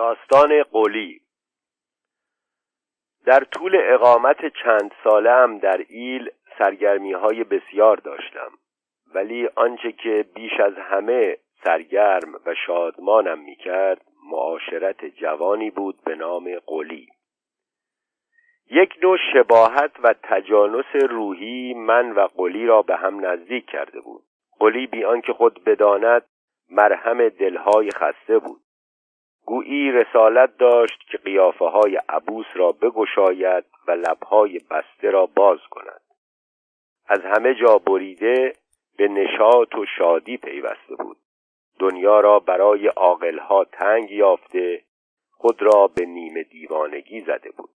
داستان قولی. در طول اقامت چند سالم در ایل سرگرمی های بسیار داشتم ولی آنچه که بیش از همه سرگرم و شادمانم می‌کرد معاشرت جوانی بود به نام قولی. یک نوع شباهت و تجانس روحی من و قلی را به هم نزدیک کرده بود. قلی بی آنکه خود بداند مرهم دلهای خسته بود. گویی رسالت داشت که قیافه های عبوس را بگشاید و لبهای بسته را باز کند. از همه جا بریده به نشاط و شادی پیوسته بود. دنیا را برای عاقلها تنگ یافته خود را به نیمه دیوانگی زده بود.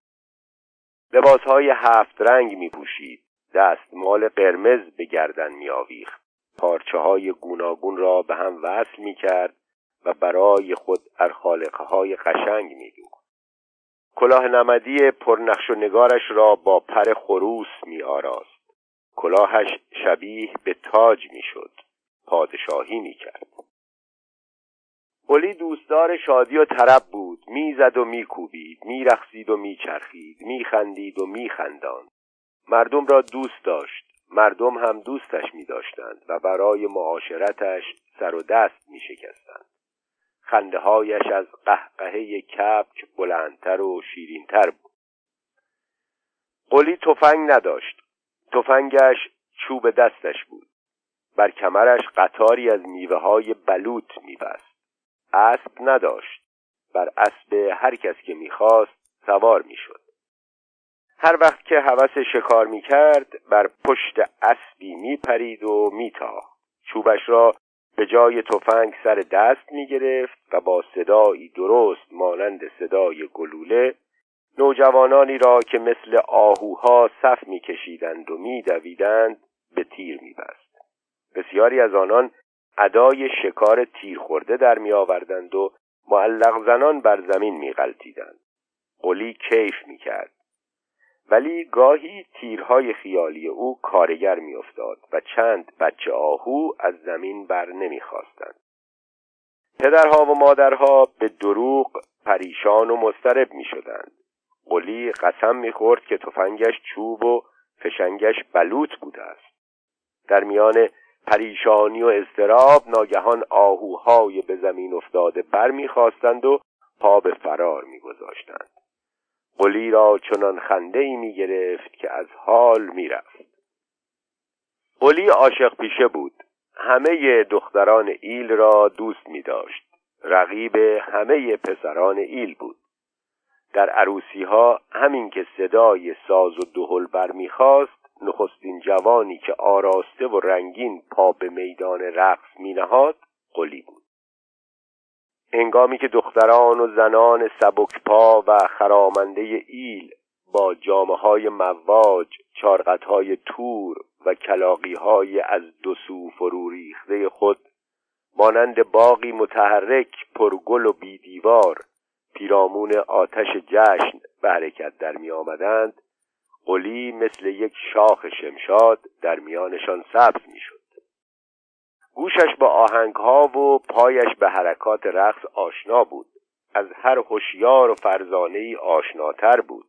لباسهای هفت رنگ می پوشید دستمال قرمز به گردن می آویخت پارچه های گوناگون را به هم وصل می کرد و برای خود ارخالقه های قشنگ می دوخت کلاه نمدی پرنقش و نگارش را با پر خروس می آراست کلاهش شبیه به تاج می شد پادشاهی می کرد قلی دوستدار شادی و طرب بود. می‌زد و میکوبید. میرخصید و میچرخید. میخندید و میخنداند. مردم را دوست داشت. مردم هم دوستش میداشتند و برای معاشرتش سر و دست میشکستند. هایش از قهقهه کپک بلندتر و شیرینتر بود. قلی تفنگ نداشت. تفنگش چوب دستش بود. بر کمرش قطاری از میوه های بلوط میبست. اسب نداشت. بر اسب هر کس که می‌خواست سوار می‌شد. هر وقت که هوس شکار می‌کرد بر پشت اسبی میپرید و میتاخت. چوبش را به جای تفنگ سر دست می‌گرفت و با صدایی درست مانند صدای گلوله نوجوانانی را که مثل آهوها صف میکشیدند و میدویدند به تیر میبست بسیاری از آنان ادای شکار تیر خورده در می آوردند و معلق زنان بر زمین می غلطیدند. قلی کیف می کرد. ولی گاهی تیرهای خیالی او کارگر می افتاد و چند بچه آهو از زمین بر نمی خواستند. پدرها و مادرها به دروغ پریشان و مسترب می شدند. قلی قسم می خورد که تفنگش چوب و فشنگش بلوط بوده است. در میان پریشانی و اضطراب ناگهان آهوهای به زمین افتاده بر می‌خواستند و پا به فرار میگذاشتند قلی را چنان خنده ای می گرفت که از حال می‌رفت. قلی عاشق پیشه بود. همه دختران ایل را دوست می داشت رقیب همه پسران ایل بود. در عروسی ها همین که صدای ساز و دهل برمیخواست نخستین جوانی که آراسته و رنگین پا به میدان رقص نهاد قلی بود. انگامی که دختران و زنان پا و خرامنده ایل با جامعه های مواج چارقت های تور و کلاقی های از دو سو فرو ریخته خود مانند باقی متحرک پرگل و بیدیوار پیرامون آتش جشن به حرکت در می آمدند قلی مثل یک شاخ شمشاد در میانشان سبز می‌شد. گوشش با آهنگها و پایش به حرکات رقص آشنا بود. از هر هوشیار و فرزانه ای آشناتر بود.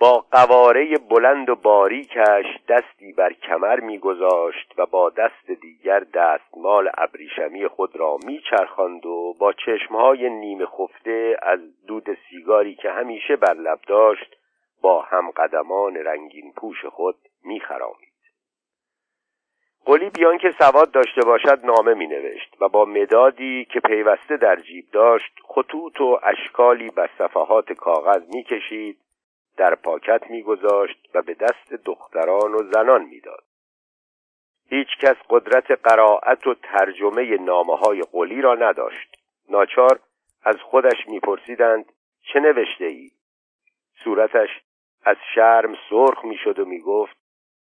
با قواره بلند و باریکش دستی بر کمر میگذاشت و با دست دیگر دستمال ابریشمی خود را میچرخاند و با چشمهای نیمه خفته از دود سیگاری که همیشه بر لب داشت با همقدمان رنگین پوش خود میخرامید. قلی بیان که سواد داشته باشد نامه می نوشت و با مدادی که پیوسته در جیب داشت خطوط و اشکالی بر صفحات کاغذ می کشید در پاکت میگذاشت و به دست دختران و زنان می‌داد. هیچ کس قدرت قرائت و ترجمه نامه های قلی را نداشت. ناچار از خودش میپرسیدند چه نوشته ای؟ صورتش از شرم سرخ می‌شد و می‌گفت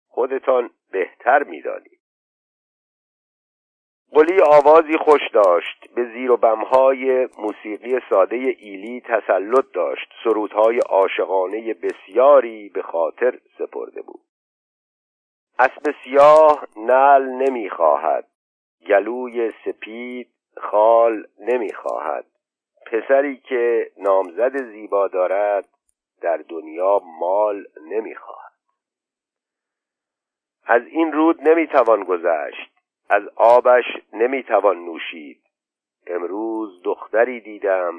خودتان بهتر می‌دانید قلی آوازی خوش داشت. به زیر و بمهای موسیقی ساده ایلی تسلط داشت. سرودهای عاشقانه بسیاری به خاطر سپرده بود. اسب سیاه نل نمی‌خواهد. گلوی سپید خال نمی‌خواهد. پسری که نامزد زیبا دارد در دنیا مال نمی‌خواهد. از این رود نمی‌توان گذشت. از آبش نمی‌توان نوشید. امروز دختری دیدم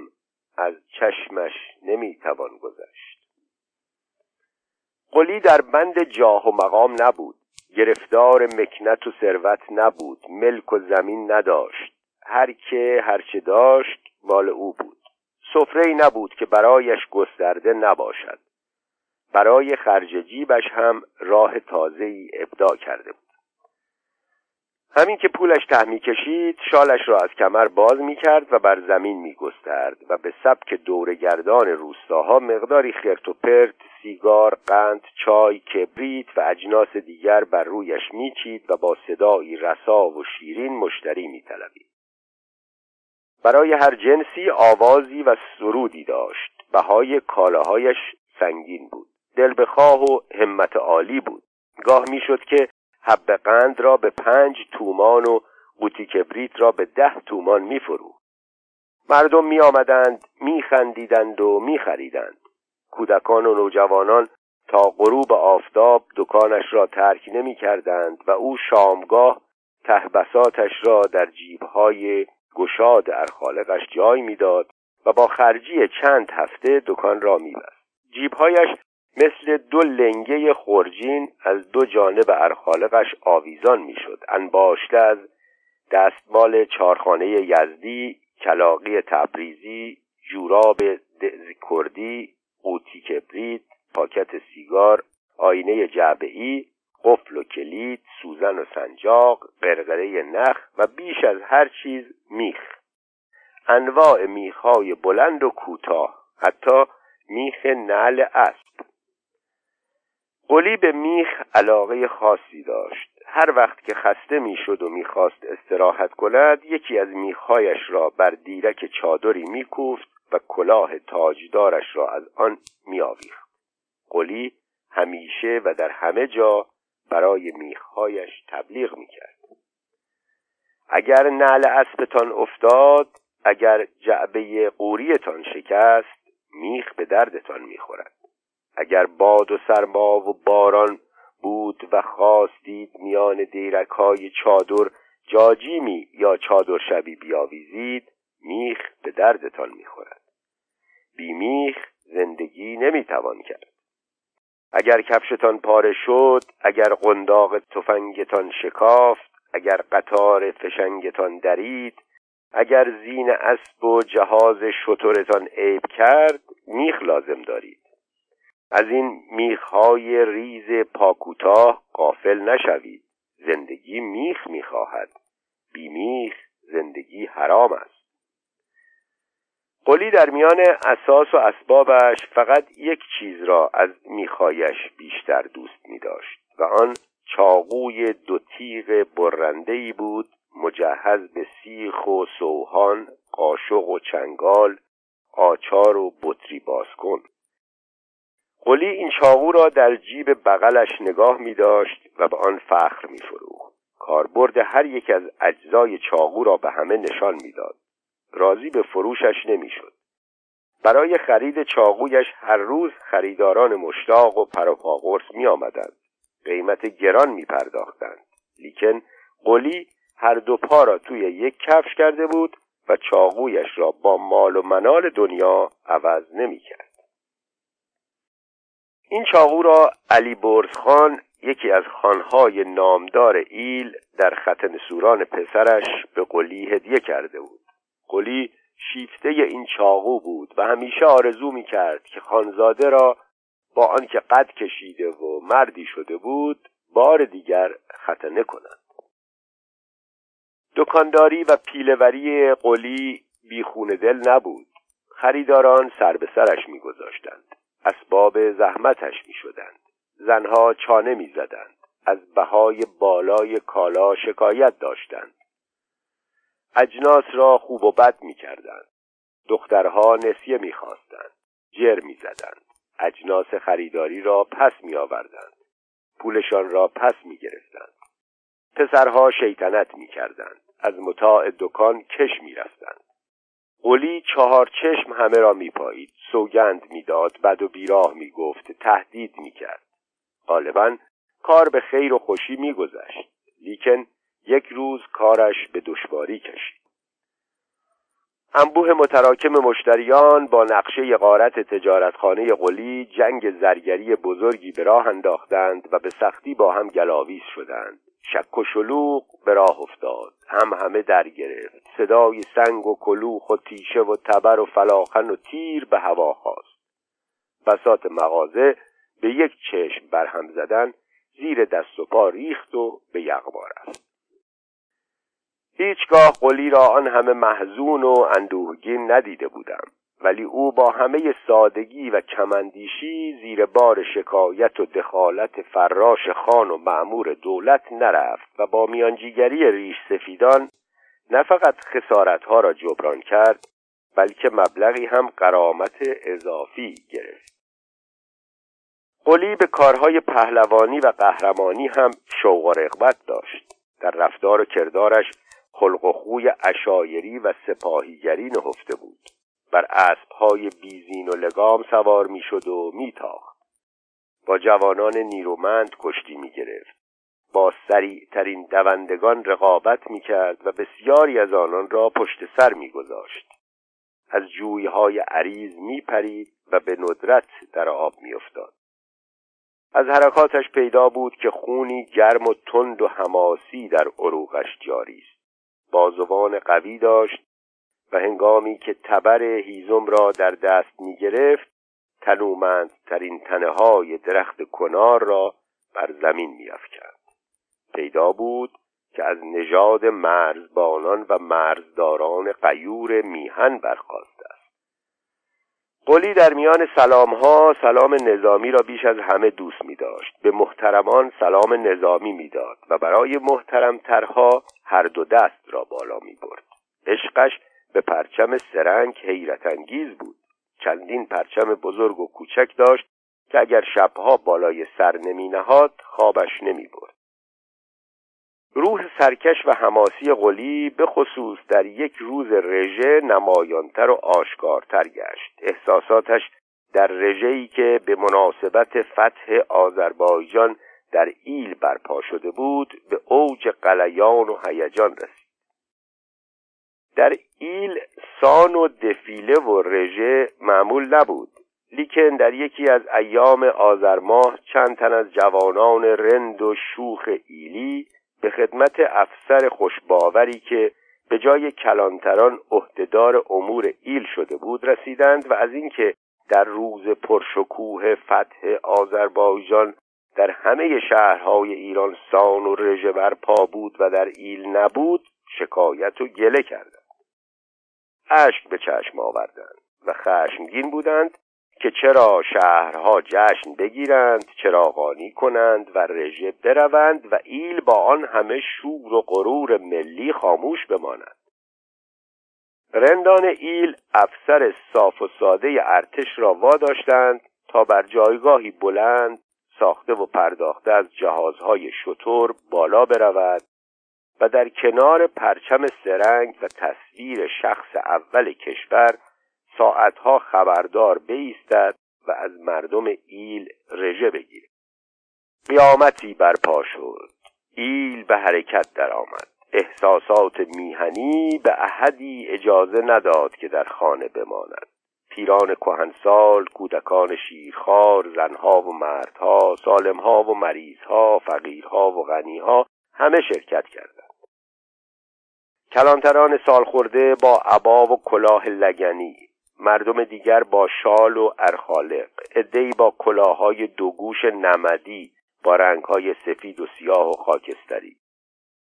از چشمش نمی‌توان گذشت. قلی در بند جاه و مقام نبود. گرفتار مکنت و ثروت نبود. ملک و زمین نداشت. هر که هرچه داشت مال او بود. سفره نبود که برایش گسترده نباشد. برای خرج جیبش هم راه تازه ای ابدا کرده بود. همین که پولش ته کشید شالش را از کمر باز می کرد و بر زمین می گسترد و به سبک دورگردان روستاها مقداری خرت و پرت سیگار قند چای کبریت و اجناس دیگر بر رویش میچید و با صدایی رسا و شیرین مشتری میطلبید. برای هر جنسی آوازی و سرودی داشت. بهای کالاهایش سنگین بود. دل بخواه و همت عالی بود. گاه می‌شد که حب قند را به پنج تومان و قوطی کبریت را به ده تومان میفرو. مردم می آمدند می خندیدند و می خریدند کودکان و نوجوانان تا غروب آفتاب دکانش را ترک نمی کردند و او شامگاه تهبساتش را در جیبهای گشاد ارخالقش جای می‌داد و با خرجی چند هفته دکان را میبست. جیبهایش مثل دو لنگه خورجین از دو جانب ارخالقش آویزان می‌شد. انباشته از دستمال چارخانه یزدی کلاقی تبریزی جوراب کردی قوطی کبریت پاکت سیگار آینه جعبه‌ای قفل و کلید سوزن و سنجاق قرقره نخ و بیش از هر چیز میخ. انواع میخهای بلند و کوتاه حتی میخ نعل اسب. قلی به میخ علاقه خاصی داشت. هر وقت که خسته می‌شد و می‌خواست استراحت کند یکی از میخهایش را بر دیرک چادری میکوفت و کلاه تاجدارش را از آن میآویخت. قلی همیشه و در همه جا برای میخهایش تبلیغ می‌کرد. اگر نعل اسبتان افتاد اگر جعبه قوریتان شکست میخ به دردتان می‌خورد. اگر باد و سرما و باران بود و خواستید میان دیرک های چادر جاجیمی یا چادر شبی بیاویزید میخ به دردتان می‌خورد. بی میخ زندگی نمی‌توان کرد. اگر کفشتان پاره شد اگر قنداق تفنگتان شکافت اگر قطار فشنگتان درید اگر زین اسب و جهاز شترتان عیب کرد میخ لازم دارید. از این میخهای ریز پاکوتاه قافل نشوید. زندگی میخ می‌خواهد. بی میخ زندگی حرام است. قلی در میان اساس و اسبابش فقط یک چیز را از میخایش بیشتر دوست می داشت و آن چاقوی دو تیغ برنده بود مجهز به سیخ و سوهان قاشق و چنگال آچار و بطری بازکن. قلی این چاقو را در جیب بغلش نگاه می داشت و به آن فخر می فروخت کاربرد هر یک از اجزای چاقو را به همه نشان می‌داد. راضی به فروشش نمی‌شد. برای خرید چاقویش هر روز خریداران مشتاق و پروپاقرس می آمدند. قیمت گران می پرداختند. لیکن قلی هر دو پا را توی یک کفش کرده بود و چاقویش را با مال و منال دنیا عوض نمی کرد. این چاقو را علی برزخان یکی از خانهای نامدار ایل در ختن سوران پسرش به قلی هدیه کرده بود. قلی شیفته این چاقو بود و همیشه آرزو می کرد که خانزاده را با آنکه قد کشیده و مردی شده بود بار دیگر ختنه کنند. دکانداری و پیلوری قلی بیخون دل نبود. خریداران سر به سرش میگذاشتند. اسباب زحمتش می شدند زنها چانه می زدند از بهای بالای کالا شکایت داشتند. اجناس را خوب و بد می کردند دخترها نسیه می خواستند جر می زدند اجناس خریداری را پس می آوردند پولشان را پس می گرفتند پسرها شیطنت می کردند از متاع دکان کش می رفتند قلی چهار چشم همه را میپایید. سوگند می‌داد بد و بیراه می‌گفت تهدید می‌کرد. غالبا کار به خیر و خوشی میگذشت. لیکن یک روز کارش به دشواری کشید. انبوه متراکم مشتریان با نقشه غارت تجارتخانه قلی جنگ زرگری بزرگی به راه انداختند و به سختی با هم گلاویز شدند. شک و شلوغ به راه افتاد. هم همه در گرفت. صدای سنگ و کلوخ و تیشه و تبر و فلاخن و تیر به هوا خواست بسات مغازه به یک چشم برهم زدن زیر دست و پا ریخت و به یغما رفت. هیچگاه قلی را آن همه محزون و اندوهگین ندیده بودم. ولی او با همه سادگی و کمندیشی زیر بار شکایت و دخالت فراش خان و معمور دولت نرفت و با میانجیگری ریش سفیدان نه فقط خسارتها را جبران کرد بلکه مبلغی هم قرامت اضافی گرفت. قلی به کارهای پهلوانی و قهرمانی هم شوق و رغبت داشت. در رفتار و کردارش خلق و خوی اشایری و سپاهیگری نهفته بود. بر اسبهای بیزین و لگام سوار می‌شد و میتاخت. با جوانان نیرومند کشتی می‌گرفت. با سریعترین دوندگان رقابت می‌کرد و بسیاری از آنان را پشت سر میگذاشت. از جویهای عریض میپرید و به ندرت در آب میافتاد. از حرکاتش پیدا بود که خونی گرم و تند و حماسی در عروقش جاری است. بازوان قوی داشت و هنگامی که تبر هیزم را در دست می گرفت تنومندترین تنه های درخت کنار را بر زمین می پیدا بود که از نژاد مرزبانان و مرزداران قیور میهن برخواسته است. قلی در میان سلام ها سلام نظامی را بیش از همه دوست می داشت به محترمان سلام نظامی می‌داد و برای محترمترها هر دو دست را بالا می برد عشقش به پرچم سرنگ حیرت انگیز بود. چندین پرچم بزرگ و کوچک داشت که اگر شبها بالای سر نمی نهاد خوابش نمی برد روح سرکش و حماسی قلی به خصوص در یک روز رژه نمایانتر و آشکارتر گشت. احساساتش در رژه‌ای که به مناسبت فتح آذربایجان در ایل برپا شده بود به اوج قلیان و هیجان رسید. در ایل سان و دفیله و رژه معمول نبود. لیکن در یکی از ایام آذر ماه چند تن از جوانان رند و شوخ ایلی به خدمت افسر خوشباوری که به جای کلانتران عهدهدار امور ایل شده بود رسیدند و از اینکه در روز پرشکوه فتح آذربایجان در همه شهرهای ایران سان و رژه پا بود و در ایل نبود شکایت و گله کردند. اشک به چشم آوردند و خشمگین بودند که چرا شهرها جشن بگیرند چراغانی کنند و رژه بروند و ایل با آن همه شور و غرور ملی خاموش بماند. رندان ایل افسر صاف و ساده ارتش را واداشتند تا بر جایگاهی بلند ساخته و پرداخته از جهازهای شطور بالا برود و در کنار پرچم سرنگ و تصویر شخص اول کشور ساعتها خبردار بیستد و از مردم ایل رژه بگیرد. قیامتی برپا شد. ایل به حرکت درآمد. احساسات میهنی به احدی اجازه نداد که در خانه بماند. پیران کهنسال کودکان شیرخوار زنها و مردها سالمها و مریضها فقیرها و غنیها همه شرکت کردند. کلانتران سالخورده با عبا و کلاه لگنی مردم دیگر با شال و ارخالق عدهای با کلاههای دوگوش نمدی با رنگهای سفید و سیاه و خاکستری.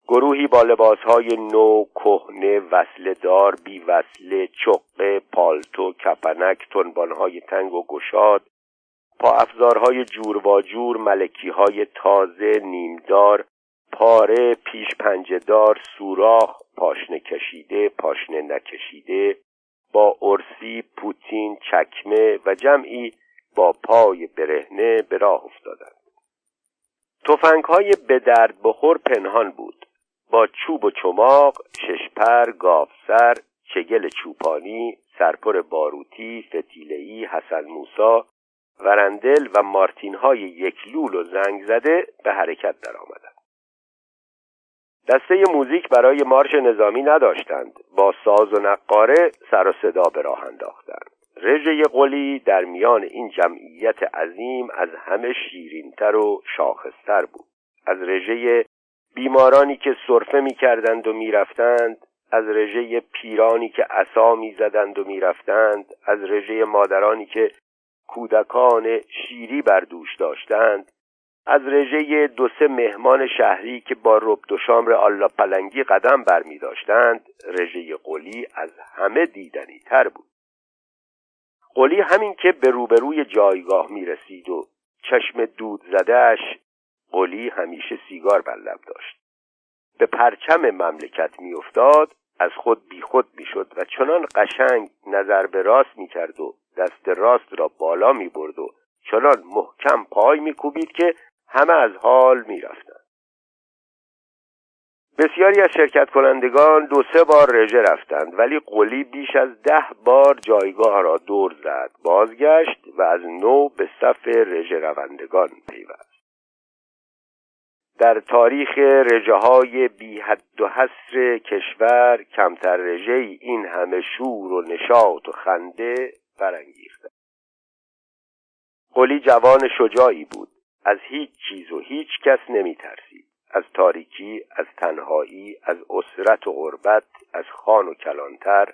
گروهی با لباسهای نو کهنه وصله دار بی وصله چقه پالتو کپنک تنبانهای تنگ و گشاد پا افزارهای جور و جور ملکیهای تازه نیمدار پاره پیش پنجدار سوراخ پاشنه کشیده پاشنه نکشیده با ارسی پوتین چکمه و جمعی با پای برهنه به راه افتادند. توفنگ های به درد بخور پنهان بود. با چوب و چماق ششپر گافسر چگل چوپانی سرپر باروتی فتیلهی حسن موسا ورندل و مارتین های یک لول و زنگ زده به حرکت درآمدند. دسته موزیک برای مارش نظامی نداشتند. با ساز و نقاره سر و صدا به راه انداختند. رژه قلی در میان این جمعیت عظیم از همه شیرینتر و شاخصتر بود. از رژه بیمارانی که صرفه می‌کردند و می‌رفتند از رژه پیرانی که عصا می‌زدند و می‌رفتند از رژه مادرانی که کودکان شیری بر دوش داشتند از رژه دو سه مهمان شهری که با رب و شامر آلا پلنگی قدم بر می داشتند رژه قلی از همه دیدنی تر بود. قلی همین که به روبروی جایگاه می رسید و چشم دود زدهش قلی همیشه سیگار بر لب داشت. به پرچم مملکت می افتاد از خود بیخود می شد و چنان قشنگ نظر به راست می کرد و دست راست را بالا می برد و چنان محکم پای می کوبید که همه از حال می رفتن. بسیاری از شرکت کنندگان دو سه بار رژه رفتند ولی قلی بیش از ده بار جایگاه را دور زد بازگشت و از نو به صف رژه روندگان پیوست. در تاریخ رژه های بی حد و حصر کشور کمتر رژه این همه شور و نشاط و خنده برانگیخته. قلی جوان شجاعی بود. از هیچ چیز و هیچ کس نمی ترسید از تاریکی از تنهایی از اسرت و غربت از خان و کلانتر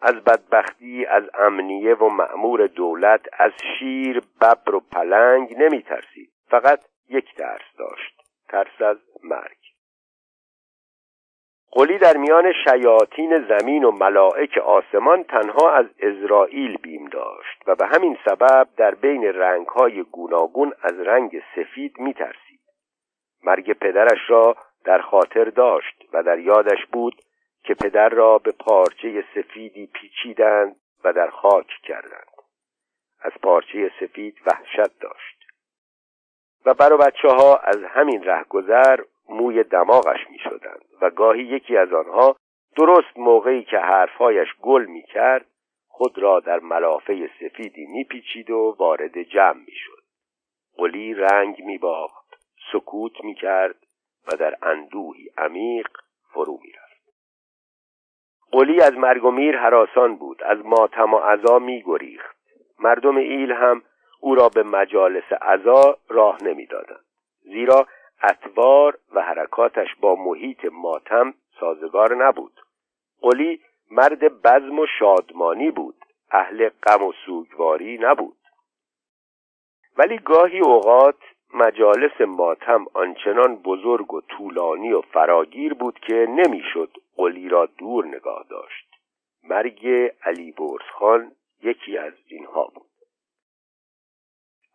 از بدبختی از امنیه و معمور دولت از شیر ببر و پلنگ نمی ترسید فقط یک ترس داشت. ترس از مرگ. قلی در میان شیاطین زمین و ملائک آسمان تنها از اسرائیل بیم داشت و به همین سبب در بین رنگهای گوناگون از رنگ سفید میترسید. مرگ پدرش را در خاطر داشت و در یادش بود که پدر را به پارچه سفیدی پیچیدند و در خاک کردند. از پارچه سفید وحشت داشت. و بر بچه ها از همین رهگذر موی دماغش می شدند و گاهی یکی از آنها درست موقعی که حرفهایش گل می کرد خود را در ملافه سفیدی میپیچید و وارد جمع می‌شد. قلی رنگ میباخت سکوت می‌کرد و در اندوهی عمیق فرو می‌رفت. قلی از مرگ و میر حراسان بود از ماتم و عذا میگریخت. مردم ایل هم او را به مجالس عذا راه نمی‌دادند. زیرا اطوار و حرکاتش با محیط ماتم سازگار نبود. قلی مرد بزم و شادمانی بود. اهل غم و سوگواری نبود. ولی گاهی اوقات مجالس ماتم آنچنان بزرگ و طولانی و فراگیر بود که نمی‌شد قلی را دور نگاه داشت. مرگ علی برزخان یکی از اینها بود.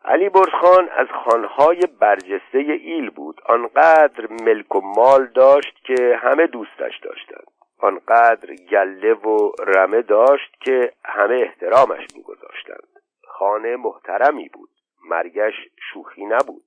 علی برزخان از خانهای برجسته ایل بود. آنقدر ملک و مال داشت که همه دوستش داشتند. آنقدر گله و رمه داشت که همه احترامش میگذاشتند. خانه محترمی بود. مرگش شوخی نبود.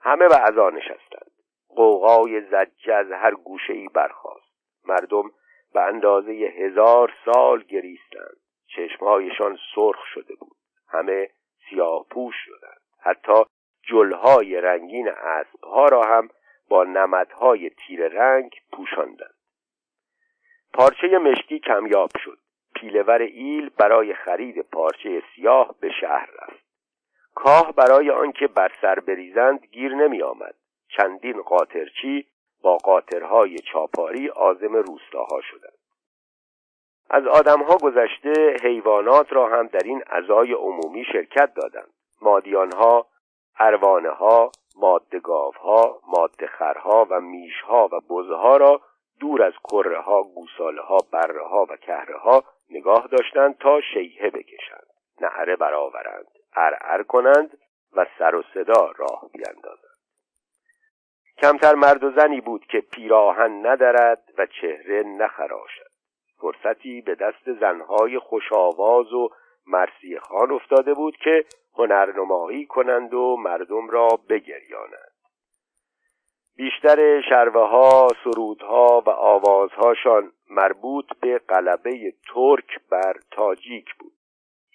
همه به عزا نشستند. قوقای زجه از هر گوشه ای برخاست. مردم به اندازه هزار سال گریستند. چشمهایشان سرخ شده بود. همه سیاه پوش شدند. حتی جلهای رنگین اسبها را هم با نمدهای تیر رنگ پوشاندند. پارچه مشکی کمیاب شد. پیلور ایل برای خرید پارچه سیاه به شهر رفت. کاه برای آنکه بر سر بریزند گیر نمی آمد چندین قاطرچی با قاطرهای چاپاری آزم روستاها شدند. از آدمها گذشته حیوانات را هم در این عزای عمومی شرکت دادند. مادیانها اروانه ها مادگاوها مادخرها و میشها و بزها را دور از کره ها گوساله ها بره ها و کهره ها نگاه داشتند تا شیهه بکشند. نعره برآورند ارعر کنند و سر و صدا راه بیندازند. کمتر مرد و زنی بود که پیراهن ندارد و چهره نخراشد. فرصتی به دست زنهای خوشاواز و مرسی خان افتاده بود که هنرنمایی کنند و مردم را بگریانند بیشتر شروه ها، سرودها و آوازهاشان مربوط به غلبه ترک بر تاجیک بود.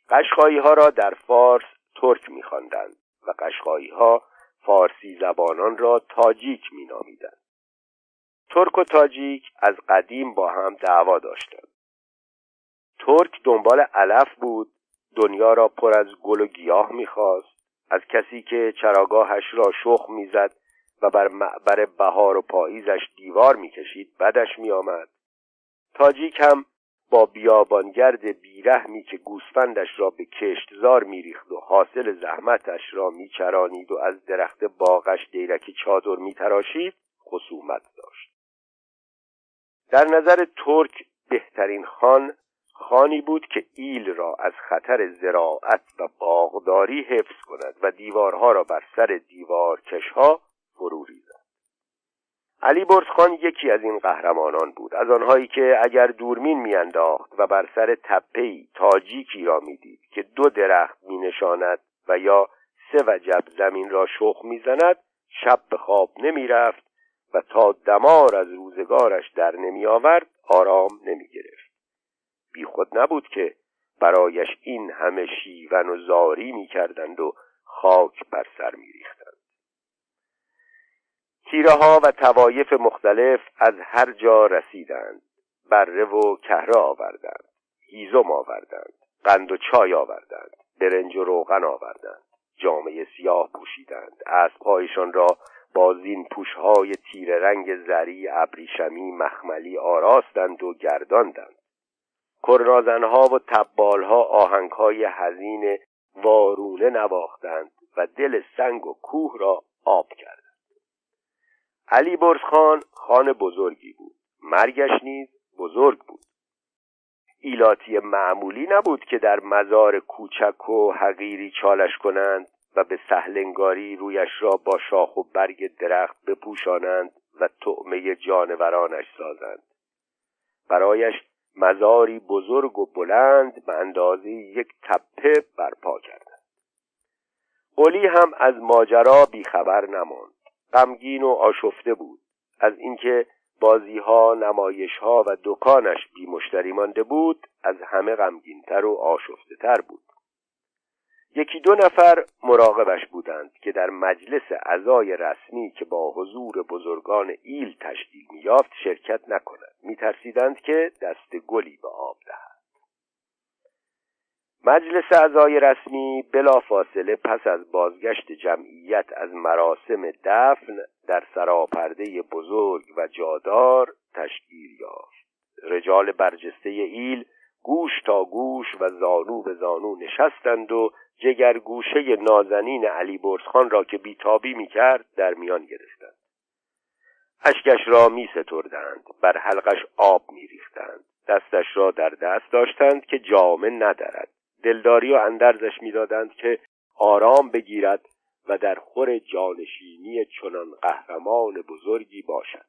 قشقایی ها را در فارس ترک می‌خواندند و قشقایی ها فارسی زبانان را تاجیک مینامیدند. ترک و تاجیک از قدیم با هم دعوا داشتند. ترک دنبال علف بود دنیا را پر از گل و گیاه می‌خواست از کسی که چراگاهش را شخ می‌زد و بر معبر بهار و پاییزش دیوار می‌کشید بدش میآمد تاجیک هم با بیابانگرد بیرحمی که گوسفندش را به کشتزار میریخت و حاصل زحمتش را میچرانید و از درخت باغش دیرک چادر میتراشید خصومت داشت در نظر ترک بهترین خان خانی بود که ایل را از خطر زراعت و باغداری حفظ کند و دیوارها را بر سر دیوارکشها فرو ریزد. علی خان یکی از این قهرمانان بود. از آنهایی که اگر دورمین میانداخت و بر سر تپهای تاجیکی را می‌دید که دو درخت مینشاند و یا سه وجب زمین را شخ می‌زند شب به خواب نمی‌رفت و تا دمار از روزگارش در نمی آورد آرام نمی گرفت. بی خود نبود که برایش این همه شیون و زاری می کردند و خاک بر سر می ریختند. تیره ها و توایف مختلف از هر جا رسیدند. بره و کهره آوردند. هیزم آوردند. قند و چای آوردند. برنج و روغن آوردند. جامعه سیاه پوشیدند. اسبهایشان را با زین پوشهای تیره رنگ زری ابریشمی مخملی آراستند و گرداندند. کرنازنها و تبالها آهنگهای حزین وارونه نواختند و دل سنگ و کوه را آب کردند. علی برزخان خان بزرگی بود. مرگش نیز بزرگ بود. ایلاتی معمولی نبود که در مزار کوچک و حقیری چالش کنند. و به سهلنگاری رویش را با شاخ و برگ درخت بپوشانند و طعمه جانورانش سازند. برایش مزاری بزرگ و بلند به اندازه یک تپه برپا کردند. قلی هم از ماجرا بیخبر نماند. غمگین و آشفته بود. از اینکه بازیها نمایشها و دکانش بی مشتری مانده بود از همه غمگینتر و آشفته تر بود. یکی دو نفر مراقبش بودند که در مجلس اعضای رسمی که با حضور بزرگان ایل تشکیل میافت شرکت نکند. میترسیدند که دست گلی به آب دهد. مجلس اعضای رسمی بلافاصله پس از بازگشت جمعیت از مراسم دفن در سراپرده بزرگ و جادار تشکیل یافت. رجال برجسته ایل گوش تا گوش و زانو به زانو نشستند و جگرگوشه نازنین علی برزخان را که بیتابی می‌کرد در میان گرفتند. اشکش را می ستردند بر حلقش آب می ریختند دستش را در دست داشتند که جامه ندارد دلداری و اندرزش می‌دادند که آرام بگیرد و در خور جانشینی چنان قهرمان بزرگی باشد.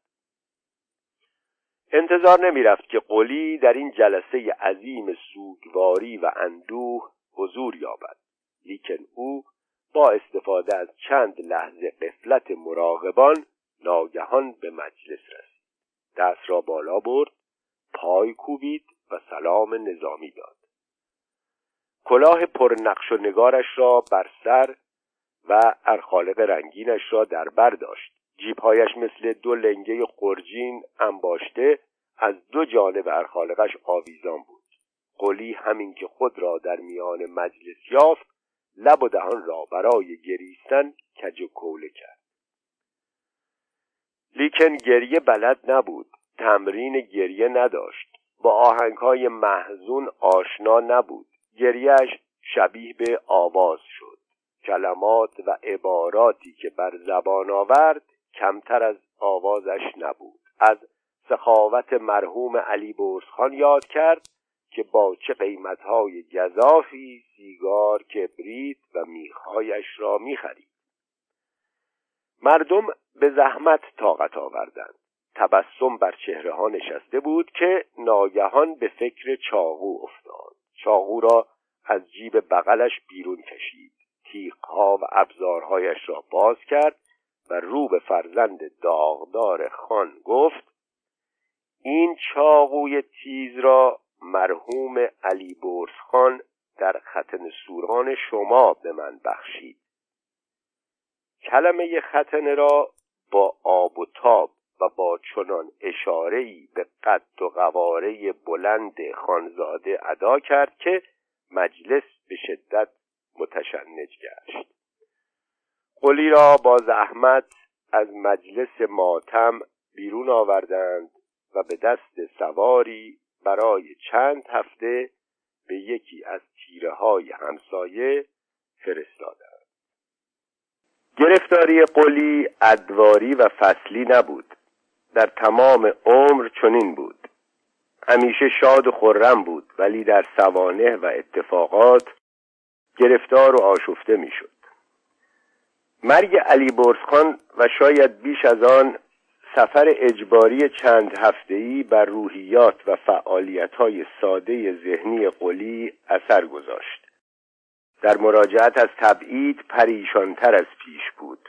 انتظار نمی رفت که قلی در این جلسه عظیم سوگواری و اندوه حضور یابد. لیکن او با استفاده از چند لحظه قفلت مراقبان ناگهان به مجلس رسید. دست را بالا برد پای کوبید و سلام نظامی داد. کلاه پرنقش و نگارش را بر سر و ارخالق رنگینش را در بر داشت. جیبهایش مثل دو لنگه خرجین انباشته از دو جانب ارخالقش آویزان بود. قلی همین که خود را در میان مجلس یافت لب و دهان را برای گریستن کج و کوله کرد. لیکن گریه بلد نبود تمرین گریه نداشت. با آهنگهای محزون آشنا نبود. گریهش شبیه به آواز شد. کلمات و عباراتی که بر زبان آورد کمتر از آوازش نبود. از سخاوت مرحوم علی برزخان یاد کرد که با چه قیمتهای گذافی سیگار کبریت و میخهایش را می‌خرید. مردم به زحمت طاقت آوردند. تبسم بر چهره ها نشسته بود که ناگهان به فکر چاقو افتاد. چاقو را از جیب بغلش بیرون کشید. تیغها و ابزارهایش را باز کرد و رو به فرزند داغدار خان گفت این چاقوی تیز را مرحوم علی برس خان در ختن سوران شما به من بخشید. کلمه ختنه را با آب و تاب و با چنان اشارهی به قد و قواره بلند خانزاده ادا کرد که مجلس به شدت متشنج گشت. قلی را با زحمت از مجلس ماتم بیرون آوردند و به دست سواری برای چند هفته به یکی از تیره های همسایه فرستادند. گرفتاری قلی ادواری و فصلی نبود. در تمام عمر چنین بود. همیشه شاد و خرم بود ولی در سوانه و اتفاقات گرفتار و آشفته می‌شد. مرگ علی برسخان و شاید بیش از آن سفر اجباری چند هفته‌ای بر روحیات و فعالیت‌های ساده ذهنی قلی اثر گذاشت. در مراجعت از تبعید پریشانتر از پیش بود.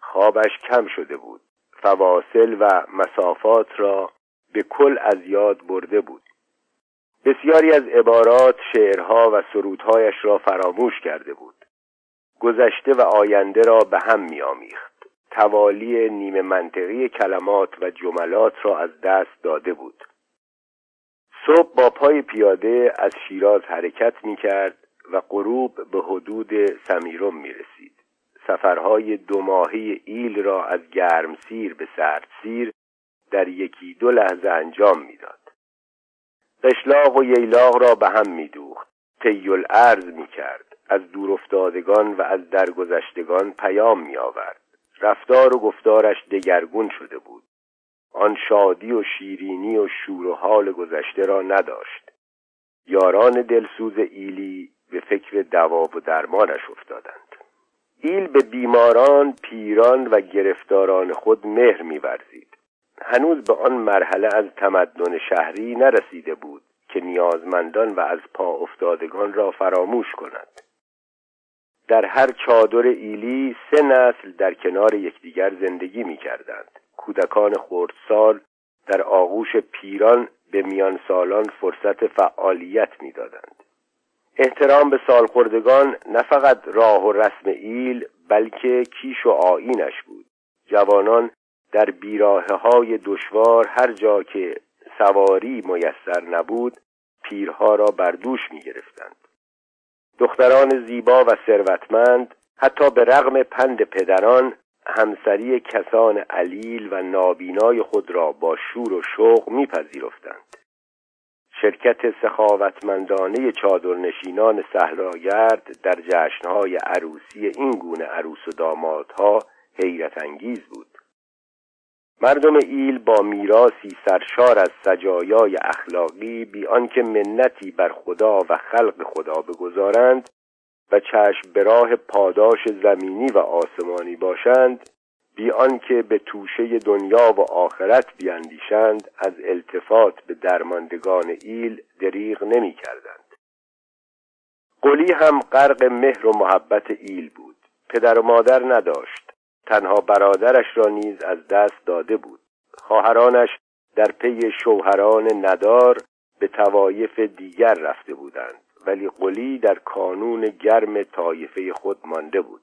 خوابش کم شده بود. فواصل و مسافات را به کل از یاد برده بود. بسیاری از عبارات شعرها و سرودهایش را فراموش کرده بود. گذشته و آینده را به هم میآمیخت. توالی نیمه منطقی کلمات و جملات را از دست داده بود. صبح با پای پیاده از شیراز حرکت می کرد و غروب به حدود سمیرم می رسید سفرهای دو ماهی ایل را از گرمسیر به سردسیر در یکی دو لحظه انجام می‌داد. قشلاق و ییلاق را به هم میدوخت. طی الارض می کرد از دورافتادگان و از درگذشتگان پیام می آورد رفتار و گفتارش دگرگون شده بود. آن شادی و شیرینی و شور و حال گذشته را نداشت. یاران دلسوز ایلی به فکر دوا و درمانش افتادند. ایل به بیماران پیران و گرفتاران خود مهر میورزید. هنوز به آن مرحله از تمدن شهری نرسیده بود که نیازمندان و از پا افتادگان را فراموش کند. در هر چادر ایلی سه نسل در کنار یکدیگر زندگی می کردند. کودکان خردسال در آغوش پیران به میان سالان فرصت فعالیت می‌دادند. احترام به سالخوردگان نه فقط راه و رسم ایل بلکه کیش و آینش بود جوانان در بیراه های دشوار هر جا که سواری میسر نبود پیرها را بر دوش می گرفتند. دختران زیبا و ثروتمند حتی به رغم پند پدران همسری کسان علیل و نابینای خود را با شور و شوق میپذیرفتند. شرکت سخاوتمندانه چادرنشینان صحراگرد در جشنهای عروسی این گونه عروس و دامادها حیرت انگیز بود. مردم ایل با میراسی سرشار از سجایای اخلاقی بی آنکه منتی بر خدا و خلق خدا بگذارند و چشم به راه پاداش زمینی و آسمانی باشند بی آنکه به توشه دنیا و آخرت بیاندیشند از التفات به درماندگان ایل دریغ نمی کردند. قلی هم غرق مهر و محبت ایل بود پدر و مادر نداشت تنها برادرش را نیز از دست داده بود. خواهرانش در پی شوهران ندار به توایف دیگر رفته بودند ولی قلی در کانون گرم طایفه خود مانده بود.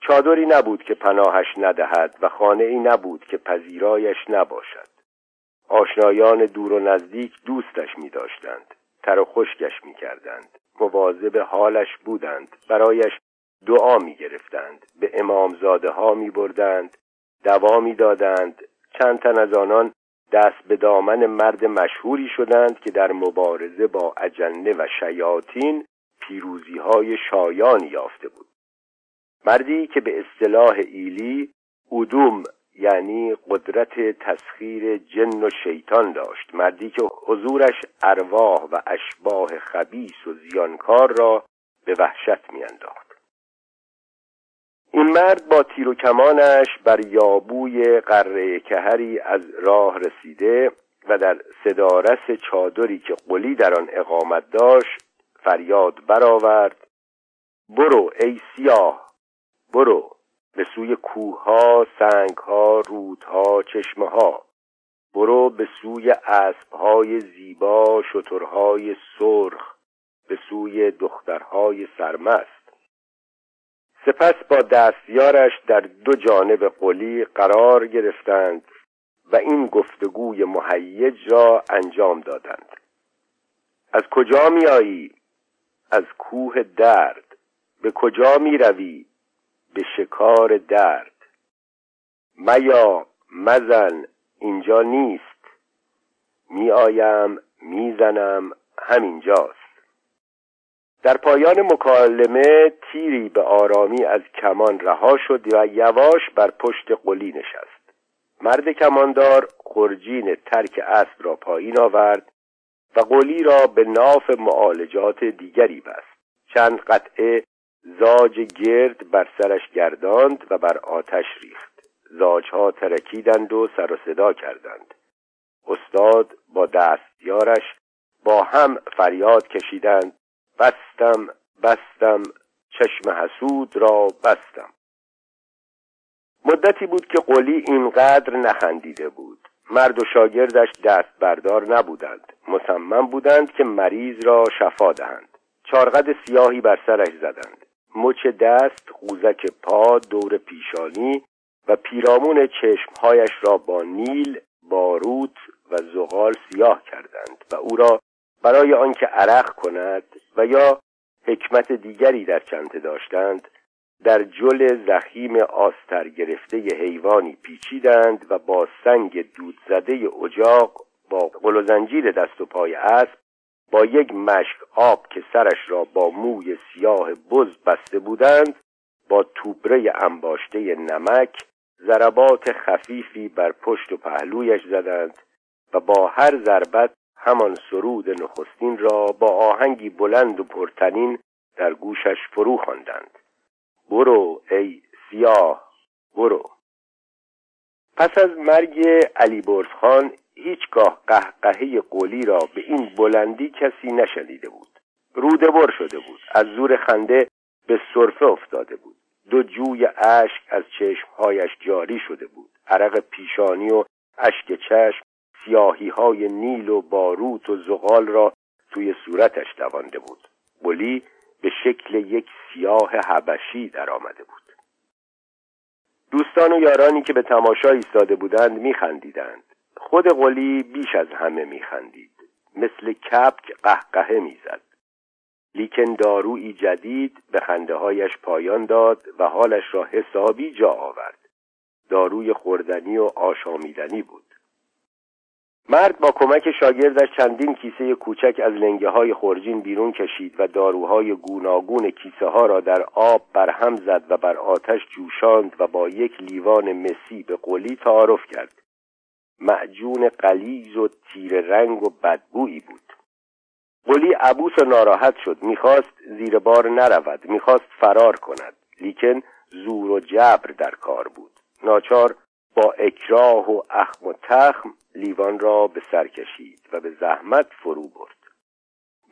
چادری نبود که پناهش ندهد و خانه ای نبود که پذیرایش نباشد. آشنایان دور و نزدیک دوستش می داشتند تر و خشکش می کردند مواظب حالش بودند برایش دعا می گرفتند به امامزاده ها می بردند دوا دادند چند تن از آنان دست به دامن مرد مشهوری شدند که در مبارزه با اجنه و شیاطین پیروزی های شایانی یافته بود. مردی که به اصطلاح ایلی ادوم یعنی قدرت تسخیر جن و شیطان داشت. مردی که حضورش ارواح و اشباه خبیس و زیانکار را به وحشت میانداخت. این مرد با تیر و کمانش بر یابوی قره کهری از راه رسیده و در صدارس چادری که قلی در آن اقامت داشت فریاد برآورد برو ای سیاه برو به سوی کوهها سنگها رودها چشمه ها برو به سوی اسبهای زیبا شترهای سرخ به سوی دخترهای سرمست. سپس با دستیارش در دو جانب قلی قرار گرفتند و این گفتگوی مهیج را انجام دادند. از کجا می آیی؟ از کوه درد. به کجا می روی؟ به شکار درد. میا مزن اینجا نیست. می آیم می‌زنم همینجاست. در پایان مکالمه تیری به آرامی از کمان رها شد و یواش بر پشت قلی نشست. مرد کماندار خرجین ترک اسب را پایین آورد و قلی را به ناف معالجات دیگری بست. چند قطعه زاج گرد بر سرش گرداند و بر آتش ریخت. زاجها ترکیدند و سر و صدا کردند. استاد با دستیارش با هم فریاد کشیدند. بستم بستم چشم حسود را بستم. مدتی بود که قلی اینقدر نخندیده بود. مرد و شاگردش دست بردار نبودند. مصمم بودند که مریض را شفا دهند. چارقد سیاهی بر سرش زدند. مچ دست قوزک پا دور پیشانی و پیرامون چشمهایش را با نیل باروت و زغال سیاه کردند و او را برای آنکه عرق کند و یا حکمت دیگری در چنته داشتند در جل زخیم آستر گرفته حیوانی پیچیدند و با سنگ دود زده اجاق با قل و زنجیر دست و پای اسب با یک مشک آب که سرش را با موی سیاه بز بسته بودند با توبره انباشته نمک ضربات خفیفی بر پشت و پهلویش زدند و با هر ضربت همان سرود نخستین را با آهنگی بلند و پرتنین در گوشش فرو خواندند. برو ای سیاه برو. پس از مرگ علی خان هیچگاه قهقهه قولی را به این بلندی کسی نشنیده بود. روده بر شده بود. از زور خنده به صرفه افتاده بود. دو جوی اشک از چشمهایش جاری شده بود. عرق پیشانی و اشک چشم سیاهی های نیل و باروت و زغال را توی صورتش دوانده بود. قلی به شکل یک سیاه حبشی در آمده بود. دوستان و یارانی که به تماشا ایستاده بودند میخندیدند. خود قلی بیش از همه میخندید. مثل کپک قهقهه می‌زد. لیکن دارویی جدید به خنده هایش پایان داد و حالش را حسابی جا آورد. داروی خوردنی و آشامیدنی بود. مرد با کمک شاگردش چندین کیسه کوچک از لنگه های خورجین بیرون کشید و داروهای گوناگون کیسه ها را در آب برهم زد و بر آتش جوشاند و با یک لیوان مسی به قلی تعارف کرد. معجون قلیز و تیر رنگ و بدبویی بود. قلی عبوس و ناراحت شد. می‌خواست زیر بار نرود. می‌خواست فرار کند. لیکن زور و جبر در کار بود. ناچار با اکراه و اخم و تخم لیوان را به سر کشید و به زحمت فرو برد.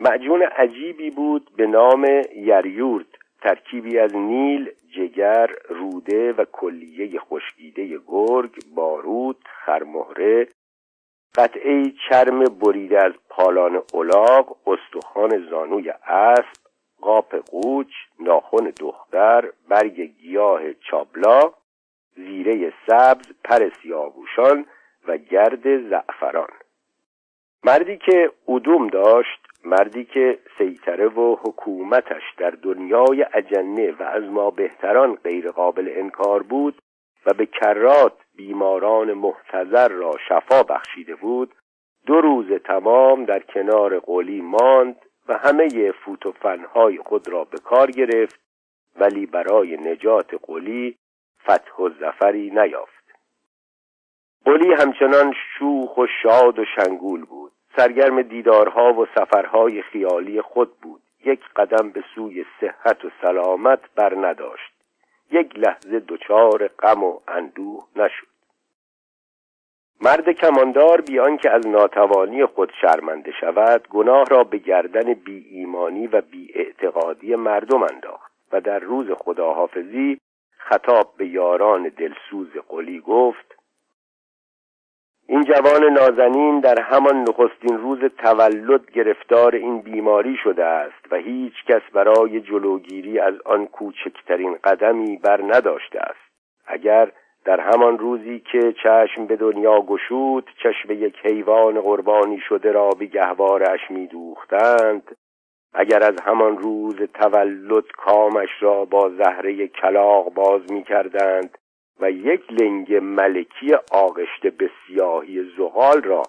معجون عجیبی بود به نام یریورد ترکیبی از نیل جگر روده و کلیه خشکیده گرگ بارود خرمهره. قطعه چرم بریده از پالان الاغ استخوان زانوی اسب قاپ قوچ ناخن دختر برگ گیاه چابلا زیره سبز پر سیاووشان و گرد زعفران. مردی که ادوم داشت مردی که سیطره و حکومتش در دنیای اجنه و از ما بهتران غیر قابل انکار بود و به کرات بیماران محتضر را شفا بخشیده بود دو روز تمام در کنار قولی ماند و همه فوت و فنهای خود را به کار گرفت ولی برای نجات قولی فتح و زفری نیافت. قلی همچنان شوخ و شاد و شنگول بود. سرگرم دیدارها و سفرهای خیالی خود بود. یک قدم به سوی صحت و سلامت بر نداشت. یک لحظه دچار غم و اندوه نشد. مرد کماندار بیان که از ناتوانی خود شرمنده شود گناه را به گردن بی ایمانی و بی اعتقادی مردم انداخت و در روز خداحافظی خطاب به یاران دلسوز قلی گفت این جوان نازنین در همان نخستین روز تولد گرفتار این بیماری شده است و هیچ کس برای جلوگیری از آن کوچکترین قدمی بر نداشته است. اگر در همان روزی که چشم به دنیا گشود چشم یک حیوان قربانی شده را به گهوارش میدوختند اگر از همان روز تولد کامش را با زهره کلاق باز می کردند و یک لنگ ملکی آغشته به سیاهی زغال را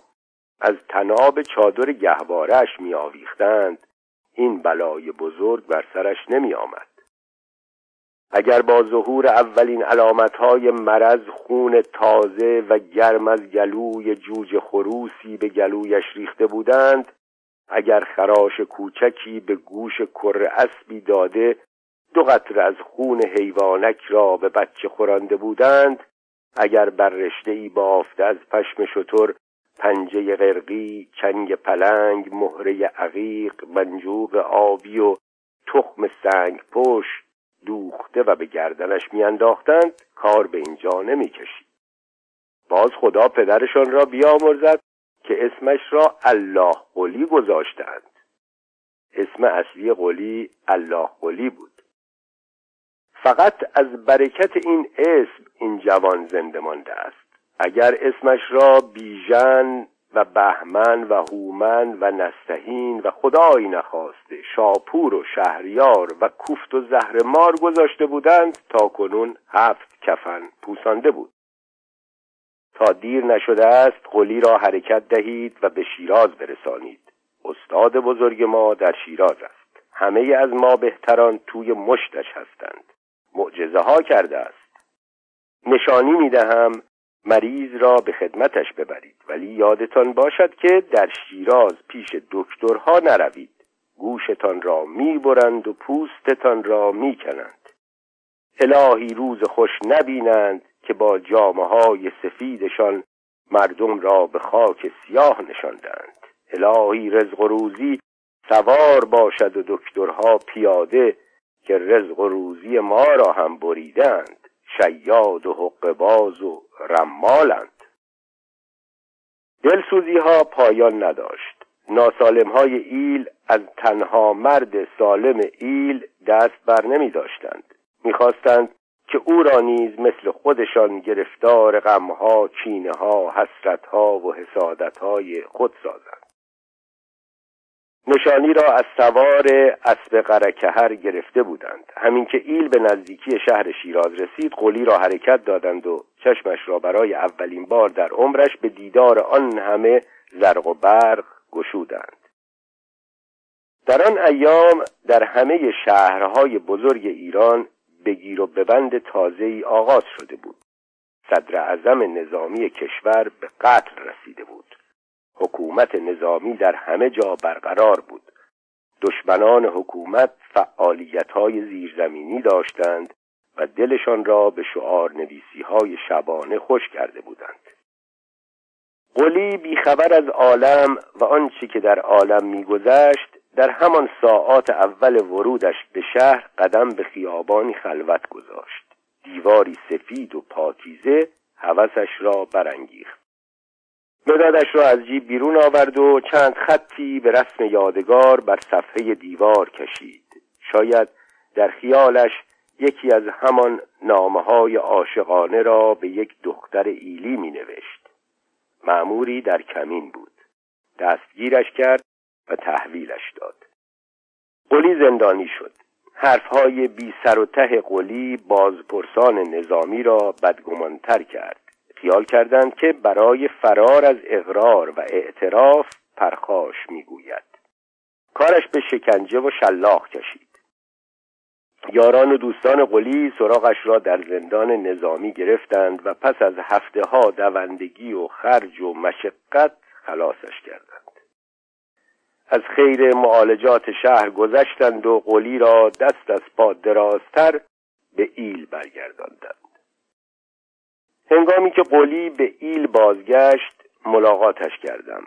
از تناب چادر گهوارش می آویختند این بلای بزرگ بر سرش نمی آمد اگر با ظهور اولین علامتهای مرض خون تازه و گرم از گلوی جوجه خروسی به گلویش ریخته بودند اگر خراش کوچکی به گوش کر اسبی داده دو قطر از خون حیوانک را به بچه خورانده بودند اگر بر رشته ای بافته از پشم شتر پنجه غرقی چنگ پلنگ مهره عقیق منجوق آبی و تخم سنگ پشت دوخته و به گردنش میانداختند کار به اینجا نمی‌کشید. باز خدا پدرشان را بیامرزد که اسمش را الله قلی گذاشتند. اسم اصلی قلی الله قلی بود. فقط از برکت این اسم این جوان زنده مانده است. اگر اسمش را بیژن و بهمن و هومن و نستهین و خدایی نخواسته شاپور و شهریار و کوفت و زهر مار گذاشته بودند تا کنون هفت کفن پوسانده بود. تا دیر نشده است قلی را حرکت دهید و به شیراز برسانید. استاد بزرگ ما در شیراز است. همه از ما بهتران توی مشتش هستند. معجزه ها کرده است. نشانی می دهم مریض را به خدمتش ببرید. ولی یادتان باشد که در شیراز پیش دکترها نروید. گوشتان را می‌برند و پوستتان را می‌کنند الهی روز خوش نبینند. که با جامعه های سفیدشان مردم را به خاک سیاه نشاندند. الهی رزق و روزی سوار باشد و دکترها پیاده که رزق و روزی ما را هم بریدند. شیاد و حقباز و رمالند. دلسوزی ها پایان نداشت. ناسالم های ایل از تنها مرد سالم ایل دست بر نمی داشتند می‌خواستند که او را نیز مثل خودشان گرفتار غمها چینه ها حسرت ها و حسادت های خود سازند. نشانی را از سوار اسب قرکهر گرفته بودند. همین که ایل به نزدیکی شهر شیراز رسید قلی را حرکت دادند و چشمش را برای اولین بار در عمرش به دیدار آن همه زرق و برق گشودند. در آن ایام در همه شهرهای بزرگ ایران بگیر و ببند تازه‌ای آغاز شده بود. صدر اعظم نظامی کشور به قتل رسیده بود. حکومت نظامی در همه جا برقرار بود. دشمنان حکومت فعالیت های زیرزمینی داشتند و دلشان را به شعار نویسی های شبانه خوش کرده بودند. قلی بیخبر از عالم و آنچه که در عالم میگذشت در همان ساعات اول ورودش به شهر قدم به خیابانی خلوت گذاشت. دیواری سفید و پاکیزه هوسش را برانگیخت. مدادش را از جیب بیرون آورد و چند خطی به رسم یادگار بر صفحه دیوار کشید. شاید در خیالش یکی از همان نامه های عاشقانه را به یک دختر ایلی می نوشت در کمین بود. دستگیرش کرد و تحویلش داد. قلی زندانی شد. حرفهای بی سر و ته قلی بازپرسان نظامی را بدگمانتر کرد. خیال کردند که برای فرار از اقرار و اعتراف پرخاش می‌گوید. کارش به شکنجه و شلاق کشید. یاران و دوستان قلی سراغش را در زندان نظامی گرفتند و پس از هفته ها دوندگی و خرج و مشقت خلاصش کردند. از خیر معالجات شهر گذشتند و قلی را دست از پا درازتر به ایل برگرداندند. هنگامی که قلی به ایل بازگشت ملاقاتش کردم.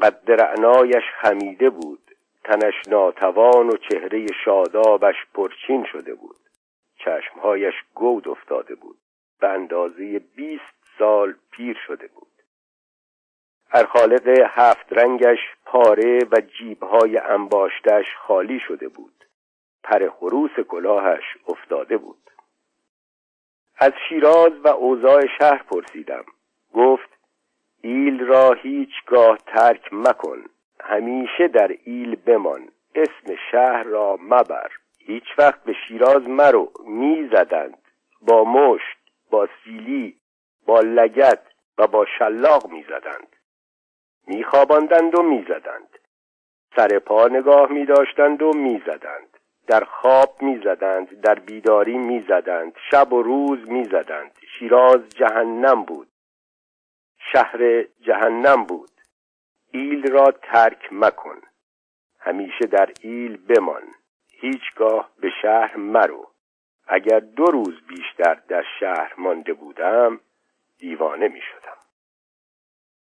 قد رعنایش خمیده بود. تنش ناتوان و چهره شادابش پرچین شده بود. چشمهایش گود افتاده بود. به اندازه بیست سال پیر شده بود. خالق هفت رنگش پاره و جیبهای انباشتش خالی شده بود. پر خروس کلاهش افتاده بود. از شیراز و اوضاع شهر پرسیدم. گفت ایل را هیچگاه ترک مکن. همیشه در ایل بمان. اسم شهر را مبر. هیچ وقت به شیراز مرو. می‌زدند. با مشت با سیلی با لگت و با شلاق می‌زدند. میخواباندند و می‌زدند. سر پا نگاه میداشتند و می‌زدند. در خواب می‌زدند در بیداری می‌زدند شب و روز می‌زدند. شیراز جهنم بود. شهر جهنم بود. ایل را ترک مکن. همیشه در ایل بمان. هیچگاه به شهر مرو. اگر دو روز بیشتر در شهر مانده بودم دیوانه می شدم